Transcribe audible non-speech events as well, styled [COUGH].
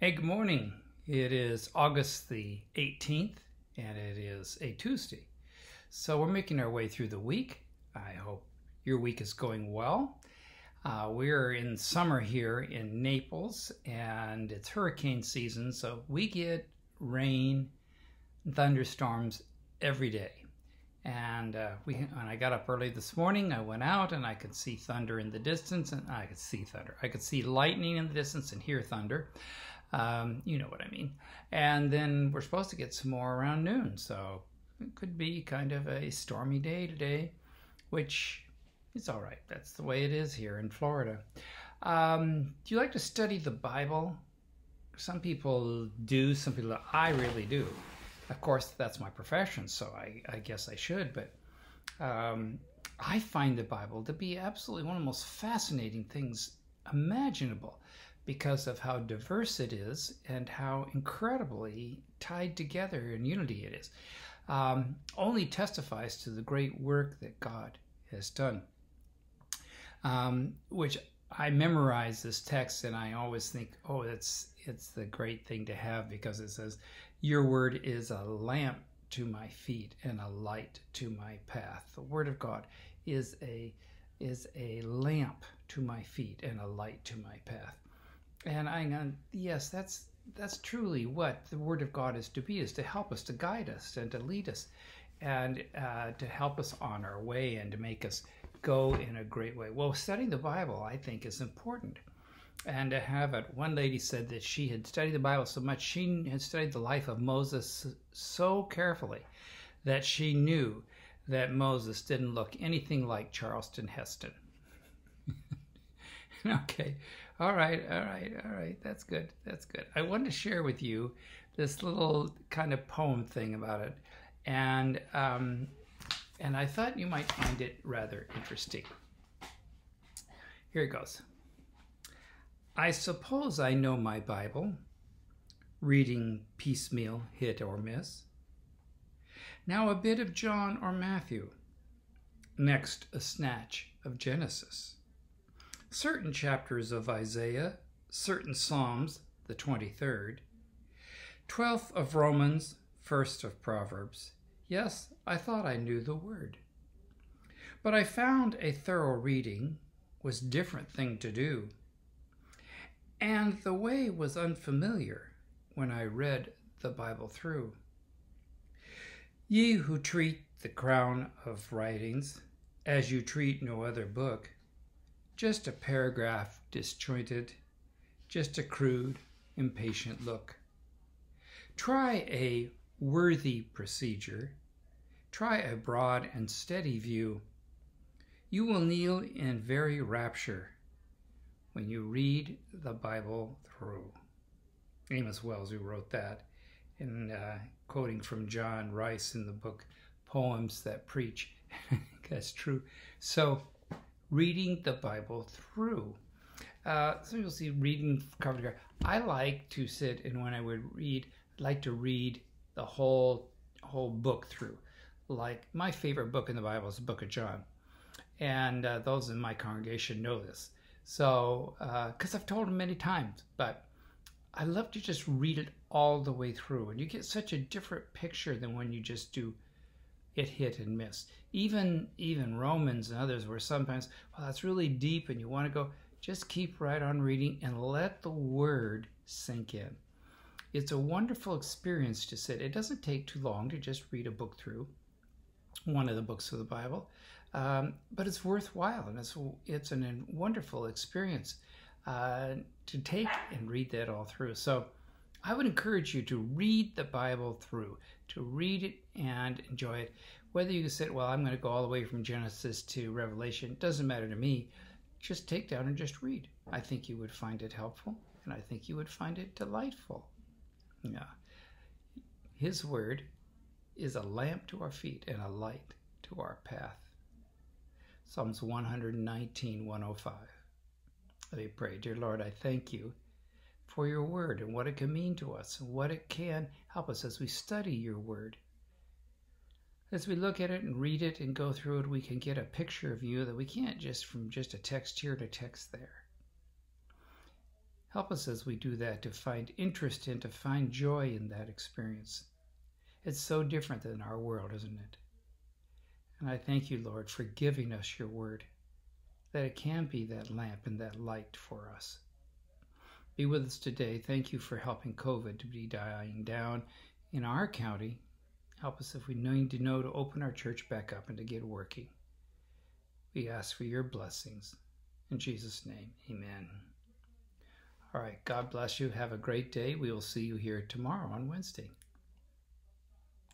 Hey, good morning. It is August the 18th, and it is a Tuesday. So we're making our way through the week. I hope your week is going well. Uh, we're in summer here in Naples, and it's hurricane season, so we get rain, thunderstorms every day. And uh, we, when I got up early this morning, I went out and I could see thunder in the distance, and I could see thunder. I could see lightning in the distance and hear thunder. Um, you know what I mean. And then we're supposed to get some more around noon, so it could be kind of a stormy day today, which is all right. That's the way it is here in Florida. Um, do you like to study the Bible? Some people do, some people, I really do. Of course, that's my profession, so I, I guess I should, but um, I find the Bible to be absolutely one of the most fascinating things imaginable because of how diverse it is and how incredibly tied together in unity it is. Um, only testifies to the great work that God has done. Um, which I memorize this text and I always think, oh, it's it's the great thing to have because it says, "Your word is a lamp to my feet and a light to my path." The word of God is a is a lamp to my feet and a light to my path. And I know, yes, that's that's truly what the Word of God is to be: is to help us, to guide us, and to lead us, and uh, to help us on our way, and to make us go in a great way. Well, studying the Bible, I think, is important. And to have it, one lady said that she had studied the Bible so much, she had studied the life of Moses so carefully that she knew that Moses didn't look anything like Charlton Heston. [LAUGHS] okay, all right, all right, all right. That's good. That's good. I wanted to share with you this little kind of poem thing about it, and um, and I thought you might find it rather interesting. Here it goes. I suppose I know my Bible, reading piecemeal, hit or miss. Now a bit of John or Matthew, next a snatch of Genesis certain chapters of Isaiah, certain Psalms, the 23rd, 12th of Romans, 1st of Proverbs. Yes, I thought I knew the word. But I found a thorough reading was different thing to do. And the way was unfamiliar when I read the Bible through. Ye who treat the crown of writings as you treat no other book, just a paragraph disjointed, just a crude, impatient look. Try a worthy procedure. Try a broad and steady view. You will kneel in very rapture when you read the Bible through. Amos Wells, who wrote that, in uh, quoting from John Rice in the book Poems That Preach. [LAUGHS] That's true. So reading the Bible through. Uh, so you'll see reading cover to cover. I like to sit and when I would read, I'd like to read the whole whole book through. Like my favorite book in the Bible is the Book of John, and uh, those in my congregation know this. So because uh, I've told them many times, but I love to just read it all the way through, and you get such a different picture than when you just do it hit and miss. Even even Romans and others were sometimes, well, that's really deep and you want to go, just keep right on reading and let the word sink in. It's a wonderful experience to sit. It doesn't take too long to just read a book through, one of the books of the Bible, um, but it's worthwhile and it's it's a wonderful experience uh, to take and read that all through. So I would encourage you to read the Bible through, to read it and enjoy it. Whether you sit, well, I'm going to go all the way from Genesis to Revelation, doesn't matter to me. Just take down and just read. I think you would find it helpful, and I think you would find it delightful. Yeah. His word is a lamp to our feet and a light to our path. Psalms 119, 105. Let me pray. Dear Lord, I thank you for your word and what it can mean to us and what it can help us as we study your word. As we look at it and read it and go through it, we can get a picture of you that we can't just from just a text here to text there. Help us as we do that to find interest in, to find joy in that experience. It's so different than our world, isn't it? And I thank you, Lord, for giving us your word, that it can be that lamp and that light for us. Be with us today. Thank you for helping COVID to be dying down in our county. Help us if we need to know to open our church back up and to get working. We ask for your blessings. In Jesus' name, amen. All right, God bless you. Have a great day. We will see you here tomorrow on Wednesday.